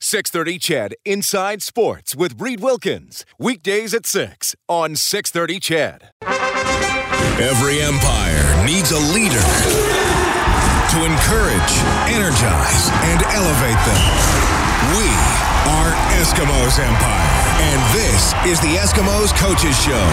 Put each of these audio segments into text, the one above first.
630 CHED Inside Sports with Reid Wilkins. Weekdays at 6 on 630 CHED. Every empire needs a leader to encourage, energize, and elevate them. We are Eskimos Empire, and this is the Eskimos Coaches Show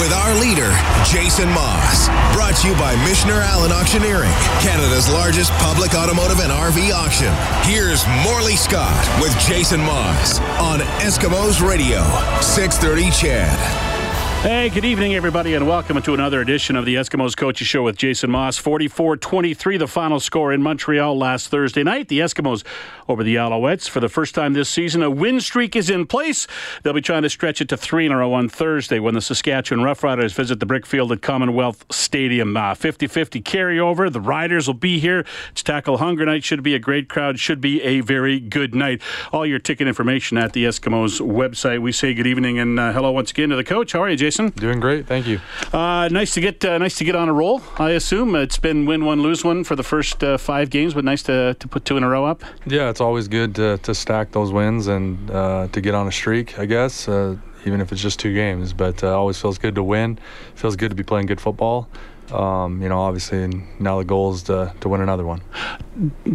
with our leader, Jason Maas. Brought to you by Michener Allen Auctioneering, Canada's largest public automotive and RV auction. Here's Morley Scott with Jason Maas on Eskimos Radio, 630 CHED. Hey, good evening, everybody, and welcome to another edition of the Eskimos Coaches Show with Jason Maas. 44 23, the final score in Montreal last Thursday night. The Eskimos over the Alouettes for the first time this season. A win streak is in place. They'll be trying to stretch it to three in a row on Thursday when the Saskatchewan Roughriders visit the Brickfield at Commonwealth Stadium. 50 uh, 50 carryover. The Riders will be here. It's Tackle Hunger Night. Should be a great crowd. Should be a very good night. All your ticket information at the Eskimos website. We say good evening and uh, hello once again to the coach. How are you, Jason? Jason? Doing great, thank you. Uh, nice to get uh, nice to get on a roll. I assume it's been win one, lose one for the first uh, five games, but nice to, to put two in a row up. Yeah, it's always good to, to stack those wins and uh, to get on a streak. I guess uh, even if it's just two games, but uh, always feels good to win. Feels good to be playing good football um, you know, obviously now the goal is to, to win another one.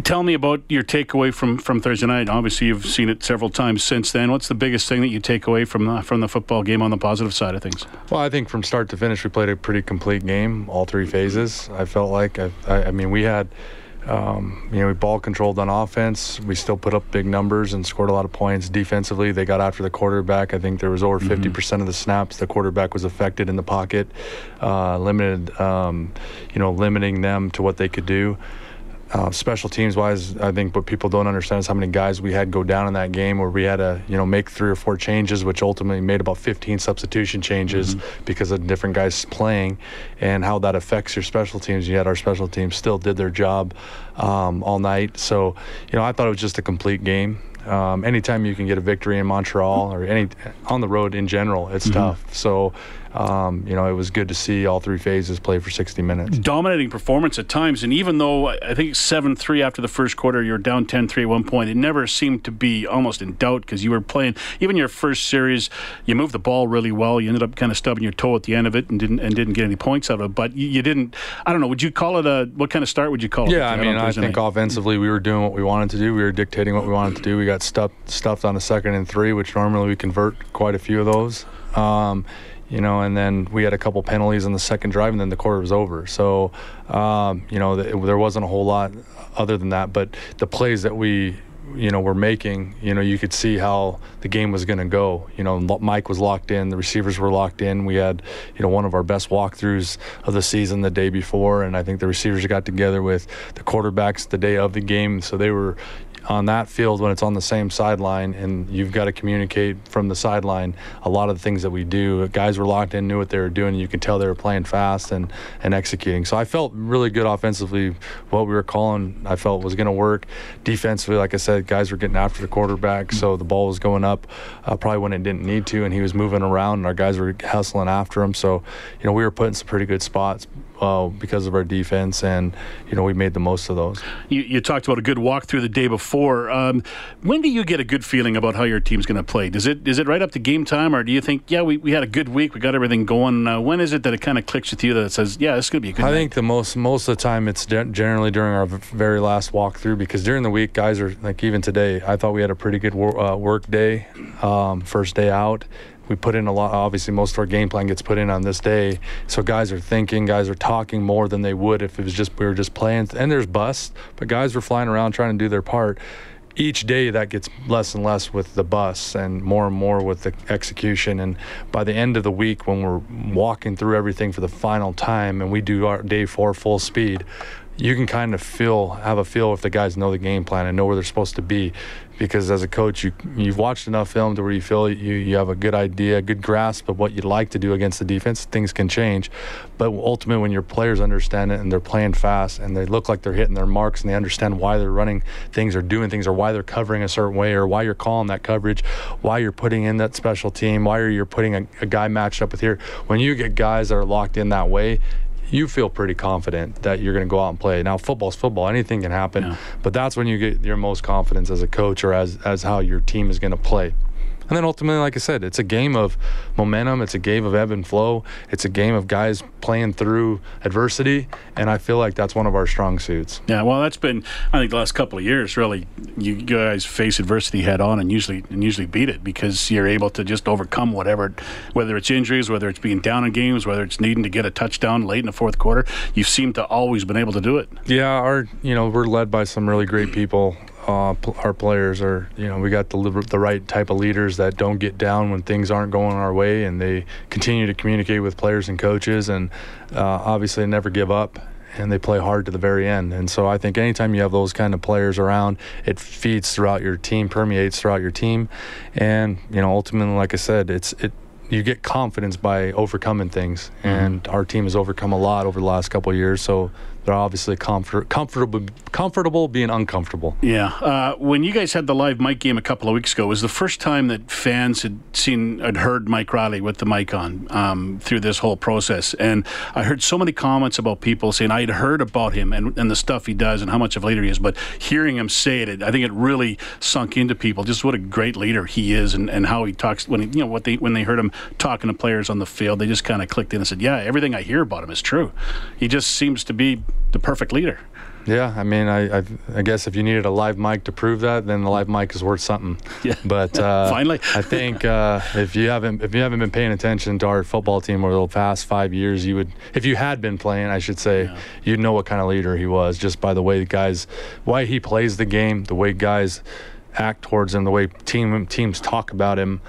Tell me about your takeaway from, from Thursday night. Obviously, you've seen it several times since then. What's the biggest thing that you take away from the, from the football game on the positive side of things? Well, I think from start to finish, we played a pretty complete game, all three phases. I felt like, I, I, I mean, we had – um, you know, we ball controlled on offense. We still put up big numbers and scored a lot of points. Defensively, they got after the quarterback. I think there was over mm-hmm. 50 percent of the snaps the quarterback was affected in the pocket, uh, limited, um, you know, limiting them to what they could do. Uh, special teams wise, I think what people don't understand is how many guys we had go down in that game where we had to, you know, make three or four changes, which ultimately made about 15 substitution changes mm-hmm. because of different guys playing and how that affects your special teams. Yet our special teams still did their job um, all night. So, you know, I thought it was just a complete game. Um, anytime you can get a victory in Montreal or any on the road in general, it's mm-hmm. tough. So um, you know, it was good to see all three phases play for 60 minutes. Dominating performance at times, and even though I think 7 3 after the first quarter, you're down 10 3 at one point, it never seemed to be almost in doubt because you were playing, even your first series, you moved the ball really well. You ended up kind of stubbing your toe at the end of it and didn't and didn't get any points out of it. But you, you didn't, I don't know, would you call it a, what kind of start would you call it? Yeah, I mean, I think night? offensively we were doing what we wanted to do. We were dictating what we wanted to do. We got stuffed, stuffed on a second and three, which normally we convert quite a few of those. Um, you know, and then we had a couple penalties in the second drive, and then the quarter was over. So, um, you know, th- there wasn't a whole lot other than that. But the plays that we, you know, were making, you know, you could see how the game was going to go. You know, Mike was locked in, the receivers were locked in. We had, you know, one of our best walkthroughs of the season the day before, and I think the receivers got together with the quarterbacks the day of the game, so they were, on that field when it's on the same sideline and you've got to communicate from the sideline a lot of the things that we do. Guys were locked in knew what they were doing you could tell they were playing fast and and executing. So i felt really good offensively what we were calling i felt was going to work. Defensively like i said guys were getting after the quarterback so the ball was going up uh, probably when it didn't need to and he was moving around and our guys were hustling after him. So you know we were putting some pretty good spots uh, because of our defense, and you know we made the most of those. You, you talked about a good walk through the day before. Um, when do you get a good feeling about how your team's going to play? Does it is it right up to game time, or do you think, yeah, we, we had a good week, we got everything going? Uh, when is it that it kind of clicks with you that it says, yeah, this is going to be a good? I night? think the most most of the time it's de- generally during our very last walkthrough because during the week, guys are like even today. I thought we had a pretty good wor- uh, work day, um, first day out we put in a lot. Obviously, most of our game plan gets put in on this day, so guys are thinking, guys are talking more than they would if it was just we were just playing. And there's busts, but guys were flying around trying to do their part. Each day that gets less and less with the bus and more and more with the execution. And by the end of the week, when we're walking through everything for the final time and we do our day four full speed, you can kind of feel have a feel if the guys know the game plan and know where they're supposed to be. Because as a coach you you've watched enough film to where you feel you, you have a good idea a good grasp of what you'd like to do against the defense things can change. But ultimately when your players understand it and they're playing fast and they look like they're hitting their marks and they understand why they're running things or doing things or why they're covering a certain way or why you're calling that coverage why you're putting in that special team why are you putting a, a guy matched up with here when you get guys that are locked in that way you feel pretty confident that you're going to go out and play. Now, football's football; anything can happen. Yeah. But that's when you get your most confidence as a coach or as as how your team is going to play. And then ultimately, like I said, it's a game of momentum. It's a game of ebb and flow. It's a game of guys playing through adversity. And I feel like that's one of our strong suits. Yeah, well, that's been I think the last couple of years really. You guys face adversity head on and usually and usually beat it because you're able to just overcome whatever, whether it's injuries, whether it's being down in games, whether it's needing to get a touchdown late in the fourth quarter. You seem to always been able to do it. Yeah, our you know we're led by some really great people uh, our players are, you know, we got the the right type of leaders that don't get down when things aren't going our way, and they continue to communicate with players and coaches, and uh, obviously never give up. And they play hard to the very end. And so I think anytime you have those kind of players around, it feeds throughout your team, permeates throughout your team. And, you know, ultimately, like I said, it's, it, you get confidence by overcoming things, mm-hmm. and our team has overcome a lot over the last couple of years. So they're obviously comfort, comfortable comfortable being uncomfortable. Yeah. Uh, when you guys had the live mic game a couple of weeks ago, was the first time that fans had seen had heard Mike Reilly with the mic on um, through this whole process, and I heard so many comments about people saying I'd heard about him and, and the stuff he does and how much of a leader he is, but hearing him say it, I think it really sunk into people just what a great leader he is and, and how he talks when he, you know what they when they heard him talking to players on the field, they just kind of clicked in and said, yeah, everything I hear about him is true. He just seems to be the perfect leader. Yeah, I mean, I, I, I guess if you needed a live mic to prove that, then the live mic is worth something. Yeah. But uh, finally, I think uh, if you haven't if you haven't been paying attention to our football team over the past five years, you would if you had been playing, I should say, yeah. you'd know what kind of leader he was just by the way the guys, why he plays the game, the way guys act towards him, the way team teams talk about him.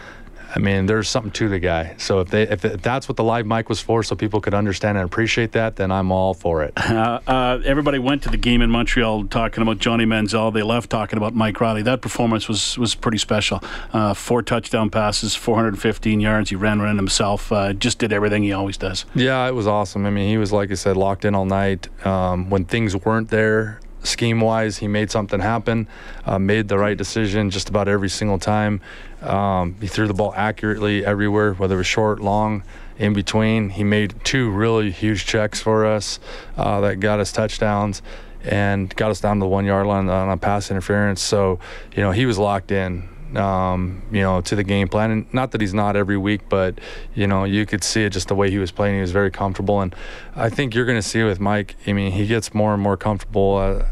I mean, there's something to the guy. So if they if that's what the live mic was for, so people could understand and appreciate that, then I'm all for it. Uh, uh, everybody went to the game in Montreal talking about Johnny Manziel. They left talking about Mike Reilly. That performance was was pretty special. Uh, four touchdown passes, 415 yards. He ran around himself. Uh, just did everything he always does. Yeah, it was awesome. I mean, he was like I said, locked in all night. Um, when things weren't there, scheme wise, he made something happen, uh, made the right decision just about every single time. Um, he threw the ball accurately everywhere, whether it was short, long, in between. He made two really huge checks for us uh, that got us touchdowns and got us down to the one yard line on a pass interference. So, you know, he was locked in. Um, you know, to the game plan. And not that he's not every week, but you know, you could see it just the way he was playing. He was very comfortable, and I think you're going to see with Mike. I mean, he gets more and more comfortable. Uh,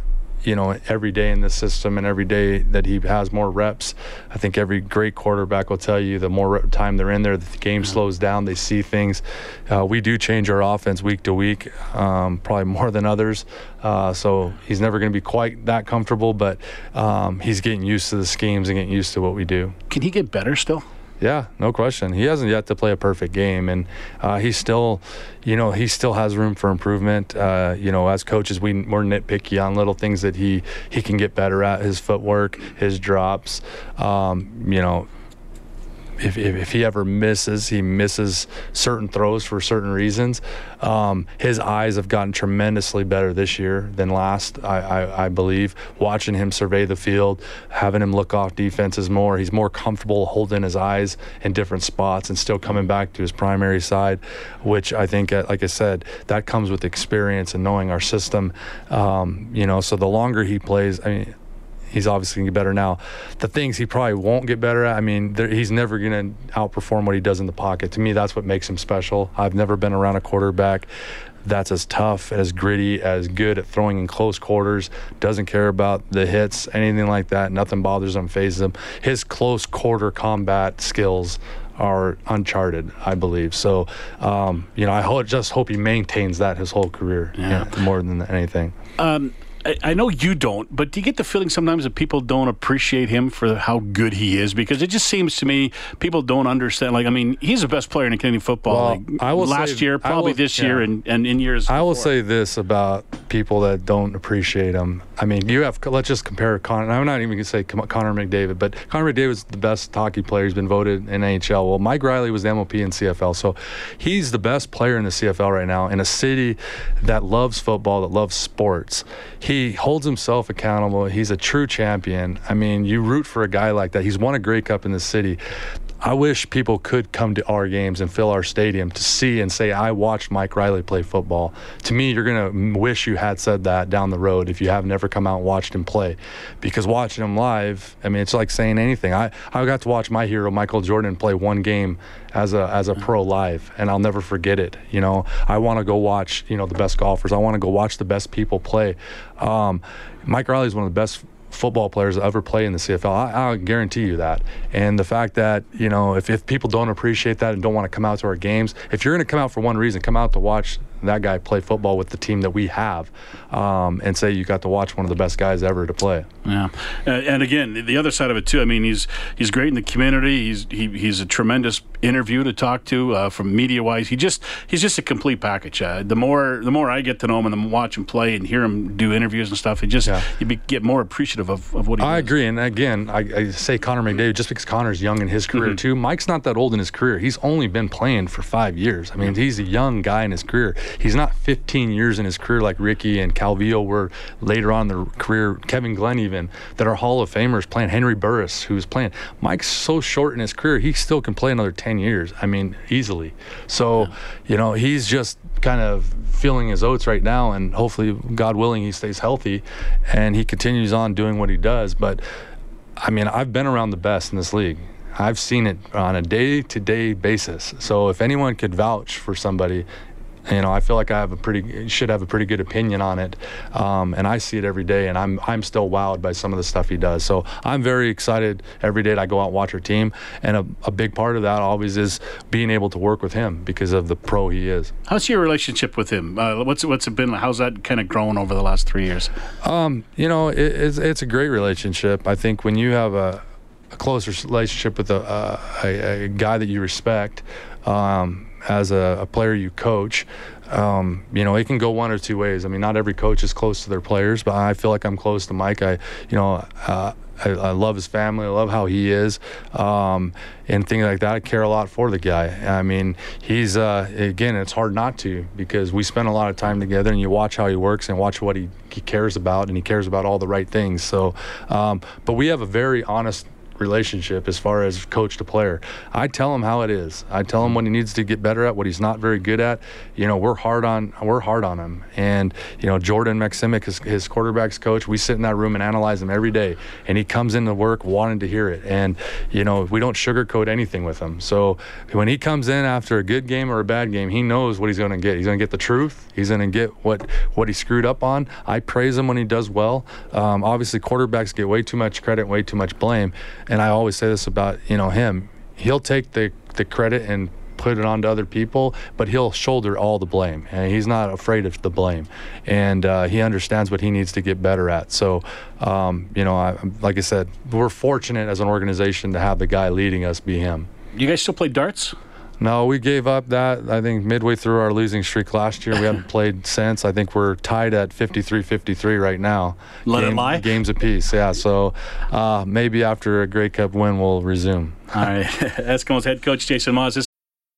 you know, every day in the system and every day that he has more reps, I think every great quarterback will tell you the more time they're in there, the game slows down, they see things. Uh, we do change our offense week to week, um, probably more than others. Uh, so he's never going to be quite that comfortable, but um, he's getting used to the schemes and getting used to what we do. Can he get better still? Yeah, no question. He hasn't yet to play a perfect game, and uh, he's still, you know, he still has room for improvement. Uh, you know, as coaches, we we're nitpicky on little things that he he can get better at. His footwork, his drops. Um, you know, if, if, if, he ever misses, he misses certain throws for certain reasons. Um, his eyes have gotten tremendously better this year than last, I, I, I, believe. Watching him survey the field, having him look off defenses more, he's more comfortable holding his eyes in different spots and still coming back to his primary side, which I think, uh, like I said, that comes with experience and knowing our system. Um, you know, so the longer he plays, I mean, he's obviously going to get better now. The things he probably won't get better at, I mean, there, he's never going to outperform what he does in the pocket. To me, that's what makes him special. I've never been around a quarterback that's as tough, as gritty, as good at throwing in close quarters, doesn't care about the hits, anything like that. Nothing bothers him, phases him. His close quarter combat skills are uncharted, I believe. So, um, you know, I ho- just hope he maintains that his whole career, yeah. You know, more than anything. Um, I, I, know you don't, but do you get the feeling sometimes that people don't appreciate him for how good he is? Because it just seems to me people don't understand. Like, I mean, he's the best player in the Canadian football. Well, like, I will last say, year, probably will, this yeah. year, and, and in years. I will say this about people that don't appreciate him. I mean, you have let's just compare Connor. I'm not even gonna say Connor McDavid, but Connor McDavid is the best hockey player. He's been voted in NHL. Well, Mike Reilly was the MOP in CFL, so he's the best player in the CFL right now in a city that loves football, that loves sports. He holds himself accountable. He's a true champion. I mean, you root for a guy like that. He's won a Grey Cup in the city. I wish people could come to our games and fill our stadium to see and say, I watched Mike Reilly play football. To me, you're going to wish you had said that down the road if you have never come out and watched him play. Because watching him live, I mean, it's like saying anything. I, I got to watch my hero, Michael Jordan, play one game as a, as a pro live, and I'll never forget it. You know, I want to go watch, you know, the best golfers. I want to go watch the best people play. Um, Mike Reilly is one of the best football players ever play in the CFL. I, guarantee you that. And the fact that, you know, if, if people don't appreciate that and don't want to come out to our games, if you're going to come out for one reason, come out to watch that guy play football with the team that we have um, and say you got to watch one of the best guys ever to play. Yeah, and again, the other side of it too. I mean, he's he's great in the community. He's he, he's a tremendous interview to talk to uh, from media wise. He just he's just a complete package. Uh, the more the more I get to know him and watch him play and hear him do interviews and stuff, it just yeah. you be, get more appreciative of, of what he. Does. I does. agree, and again, I, I, say Connor McDavid just because Connor's young in his career mm-hmm. too. Mike's not that old in his career. He's only been playing for five years. I mean, he's a young guy in his career. He's not 15 years in his career like Ricky and Calvillo were later on in their career. Kevin Glenn even that are Hall of Famers playing. Henry Burris who's playing. Mike's so short in his career, he still can play another 10 years. I mean, easily. So, yeah. you know, he's just kind of feeling his oats right now, and hopefully, God willing, he stays healthy and he continues on doing what he does. But I mean, I've been around the best in this league. I've seen it on a day to day basis. So if anyone could vouch for somebody, you know, I feel like I have a pretty should have a pretty good opinion on it, um, and I see it every day, and I'm I'm still wowed by some of the stuff he does. So I'm very excited every day that I go out and watch our team, and a, a big part of that always is being able to work with him because of the pro he is. How's your relationship with him? Uh, what's what's it been? How's that kind of grown over the last three years? Um, you know, it, it's it's a great relationship. I think when you have a a closer relationship with a, a, a guy that you respect, um, as a, a player you coach, um, you know, it can go one or two ways. I mean, not every coach is close to their players, but I feel like I'm close to Mike. I, you know, uh, I, I, love his family. I love how he is, um, and things like that. I care a lot for the guy. I mean, he's uh, again, it's hard not to because we spend a lot of time together, and you watch how he works and watch what he, he cares about, and he cares about all the right things. So, um, but we have a very honest relationship as far as coach to player. I tell him how it is. I tell him what he needs to get better at, what he's not very good at. You know, we're hard on we're hard on him. And you know, Jordan Maksymic, his, his quarterbacks coach, we sit in that room and analyze him every day. And he comes into work wanting to hear it. And you know, we don't sugarcoat anything with him. So when he comes in after a good game or a bad game, he knows what he's going to get. He's going to get the truth. He's going to get what what he screwed up on. I praise him when he does well. Um, obviously, quarterbacks get way too much credit, way too much blame and I always say this about you know him. He'll take the the credit and put it on to other people, but he'll shoulder all the blame, and he's not afraid of the blame, and uh, he understands what he needs to get better at. So, um, you know, I, like I said, we're fortunate as an organization to have the guy leading us be him. You guys still play darts? No, we gave up that. I think midway through our losing streak last year, we haven't played since. I think we're tied at 53-53 right now. Let Game, it lie. Games apiece, yeah. So uh, maybe after a Grey Cup win, we'll resume. All right, Eskimos head coach Jason Maas.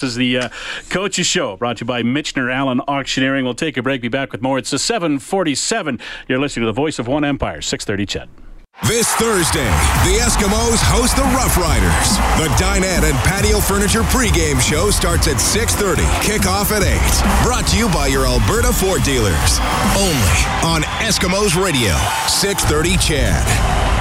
This is the uh, Coaches Show, brought to you by Michener Allen Auctioneering. We'll take a break, be back with more. It's the 747. You're listening to the voice of One Empire, 630 CHED. This Thursday, the Eskimos host the Rough Riders. The Dinette and Patio Furniture pregame show starts at 6.30, kickoff at 8. Brought to you by your Alberta Ford dealers. Only on Eskimos Radio, 6.30 CHED.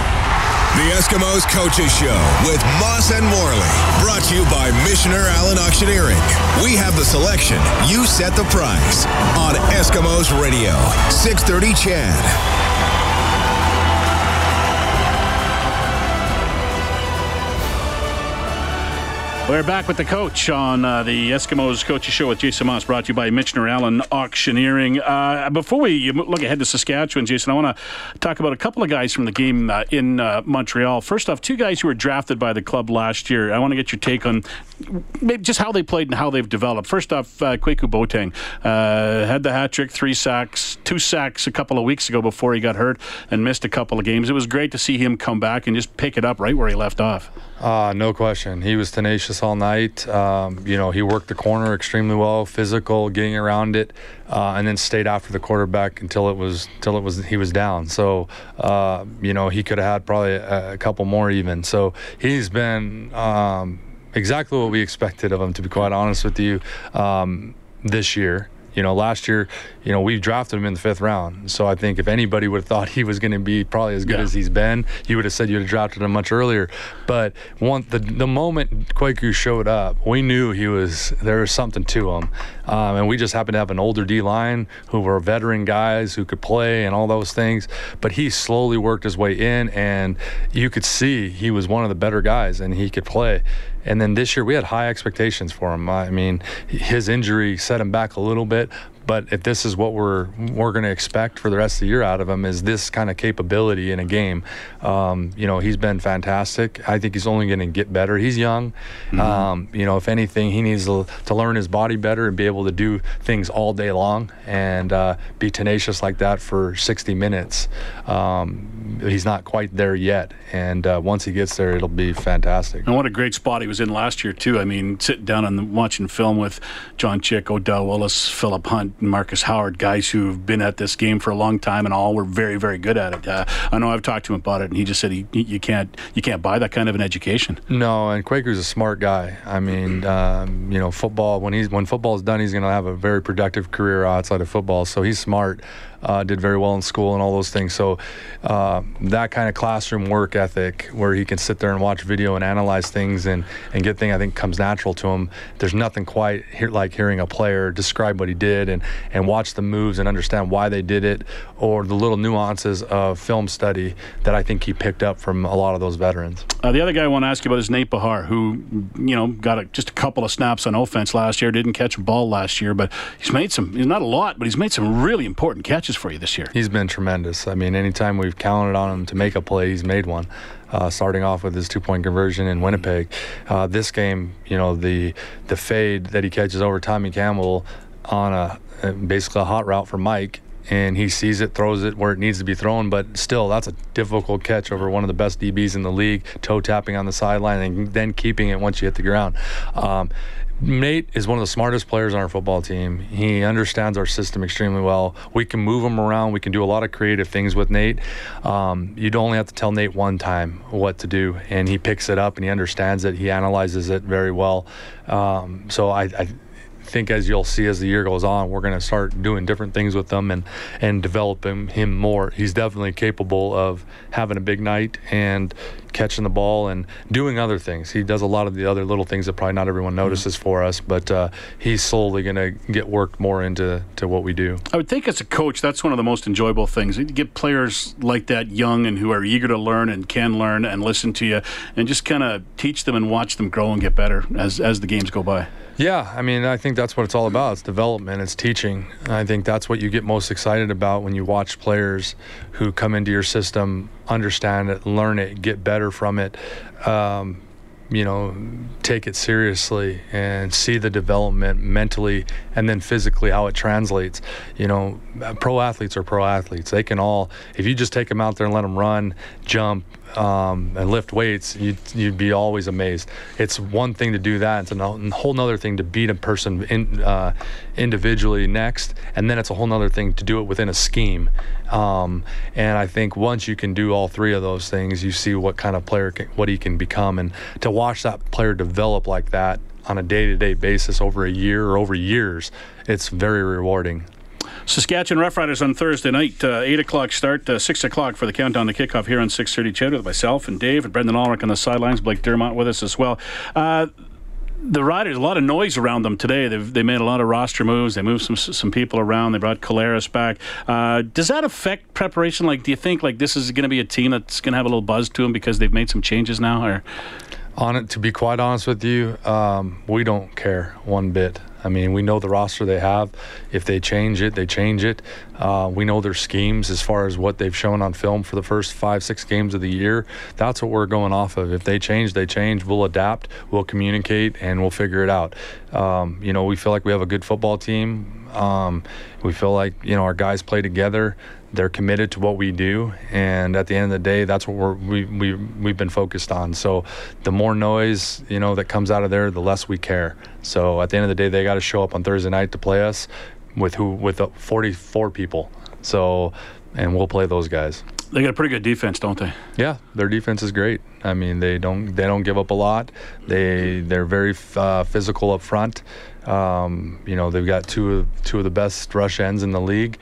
The Eskimos Coaches Show with Maas and Morley. Brought to you by Michener Allen Auctioneering. We have the selection. You set the price. On Eskimos Radio, 630 CHED. We're back with the coach on uh, the Eskimos Coaches Show with Jason Maas, brought to you by Michener Allen Auctioneering. Uh, before we look ahead to Saskatchewan, Jason, I want to talk about a couple of guys from the game uh, in uh, Montreal. First off, two guys who were drafted by the club last year. I want to get your take on maybe just how they played and how they've developed. First off, uh, Kwaku Boateng uh, had the hat trick, three sacks, two sacks a couple of weeks ago before he got hurt and missed a couple of games. It was great to see him come back and just pick it up right where he left off. Uh, no question. He was tenacious all night. Um, you know, he worked the corner extremely well, physical, getting around it, uh, and then stayed after the quarterback until it was until it was he was down. So, uh, you know, he could have had probably a, a, couple more even. So he's been um, exactly what we expected of him. To be quite honest with you, um, this year. You know, last year, you know, we drafted him in the fifth round. So I think if anybody would have thought he was going to be probably as good yeah. as he's been, you would have said you'd have drafted him much earlier. But one, the the moment Kwaku showed up, we knew he was there was something to him, um, and we just happened to have an older D line who were veteran guys who could play and all those things. But he slowly worked his way in, and you could see he was one of the better guys, and he could play. And then this year we had high expectations for him. I mean, his injury set him back a little bit, but if this is what we're we're going to expect for the rest of the year out of him, is this kind of capability in a game? Um, you know, he's been fantastic. I think he's only going to get better. He's young. Mm-hmm. Um, you know, if anything, he needs to, to, learn his body better and be able to do things all day long and uh, be tenacious like that for 60 minutes. Um, he's not quite there yet, and uh, once he gets there, it'll be fantastic. And what a great spot he was in last year too. I mean, sitting down and watching film with John Chick, Odell Willis, Philip Hunt. Marcus Howard, guys who've been at this game for a long time and all were very, very good at it. Uh, I know I've talked to him about it, and he just said he, you can't you can't buy that kind of an education. No, and Kwaku's a smart guy. I mean, um, you know, football when he's when football is done, he's going to have a very productive career outside of football. So he's smart uh, did very well in school and all those things. So uh, that kind of classroom work ethic, where he can sit there and watch video and analyze things and, and get things, I think comes natural to him. There's nothing quite like hearing a player describe what he did and, and watch the moves and understand why they did it, or the little nuances of film study that I think he picked up from a lot of those veterans. Uh, the other guy I want to ask you about is Nate Behar, who you know got a, just a couple of snaps on offense last year, didn't catch a ball last year, but he's made some. Not a lot, but he's made some really important catches for you this year. He's been tremendous. I mean, anytime we've counted on him to make a play, he's made one. Uh, starting off with his two-point conversion in Winnipeg, uh, this game, you know, the the fade that he catches over Tommy Campbell on a basically a hot route for Mike and he sees it, throws it where it needs to be thrown. But still, that's a difficult catch over one of the best DBs in the league, toe tapping on the sideline and then keeping it once you hit the ground. Um, Nate is one of the smartest players on our football team. He understands our system extremely well. We can move him around. We can do a lot of creative things with Nate. Um, you'd only have to tell Nate one time what to do, and he picks it up and he understands it. He analyzes it very well. Um, so I, I think as you'll see as the year goes on, we're going to start doing different things with him and and developing him more. He's definitely capable of having a big night and catching the ball and doing other things. He does a lot of the other little things that probably not everyone mm-hmm. notices mm-hmm. for us, but uh, he's slowly going to get worked more into to what we do. I would think as a coach, that's one of the most enjoyable things. You get players like that young and who are eager to learn and can learn and listen to you and just kind of teach them and watch them grow and get better as as the games go by. Yeah, I mean, I think that's what it's all about. It's development, it's teaching. I think that's what you get most excited about when you watch players who come into your system, understand it, learn it, get better from it. Um, you know, take it seriously and see the development mentally and then physically how it translates. You know, pro athletes are pro athletes. They can all, if you just take them out there and let them run, jump, um, and lift weights, you'd, you'd be always amazed. It's one thing to do that; it's a whole other thing to beat a person in, uh, individually next, and then it's a whole other thing to do it within a scheme. Um, and I think once you can do all three of those things, you see what kind of player, can, what he can become, and to watch that player develop like that on a day-to-day basis over a year or over years, it's very rewarding. Saskatchewan Roughriders on Thursday night, uh, 8 o'clock start, uh, 6 o'clock for the countdown to kickoff here on 6.30 CHED with myself and Dave and Brendan Ulrich on the sidelines, Blake Dermott with us as well. Uh, the Riders, a lot of noise around them today. They've they made a lot of roster moves. They moved some some people around. They brought Collaros back. Uh, does that affect preparation? Like, do you think like this is going to be a team that's going to have a little buzz to them because they've made some changes now? Or on it, to be quite honest with you, um, we don't care one bit. I mean, we know the roster they have. If they change it, they change it. Uh, we know their schemes as far as what they've shown on film for the first five, six games of the year. That's what we're going off of. If they change, they change. We'll adapt, we'll communicate, and we'll figure it out. Um, you know, we feel like we have a good football team. Um, we feel like, you know, our guys play together. They're committed to what we do. And at the end of the day that's what we're, we, we, we've been focused on. So the more noise you know that comes out of there the less we care. So at the end of the day they got to show up on thursday night to play us with who with 44 people. So and we'll play those guys they got a pretty good defense, don't they? Yeah, their defense is great. I mean, they don't they don't give up a lot. They they're very uh, physical up front. Um, you know, they've got two of two of the best rush ends in the league.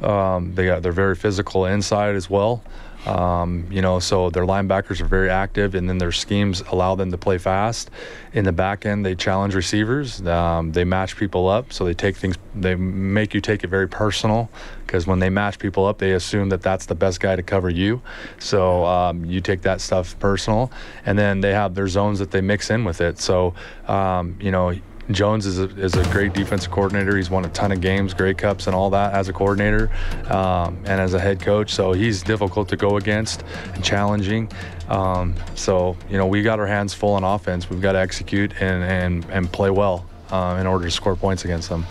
Um, they got they're very physical inside as well. Um, you know, so their linebackers are very active, and then their schemes allow them to play fast. In the back end, they challenge receivers. Um, they match people up, so they take things. They make you take it very personal because when they match people up, they assume that that's the best guy to cover you. So um, you take that stuff personal, and then they have their zones that they mix in with it. So um, you know Jones is a, is a great defensive coordinator. He's won a ton of games, Grey Cups, and all that as a coordinator um, and as a head coach. So he's difficult to go against and challenging. Um, so, you know, we got our hands full on offense. We've got to execute and, and, and play well. Uh, in order to score points against them.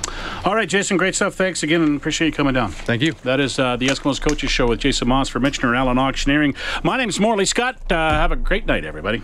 All right, Jason, great stuff. Thanks again and appreciate you coming down. Thank you. That is uh, the Eskimos Coaches Show with Jason Maas for Michener Allen Auctioneering. My name is Morley Scott. Uh, have a great night, everybody.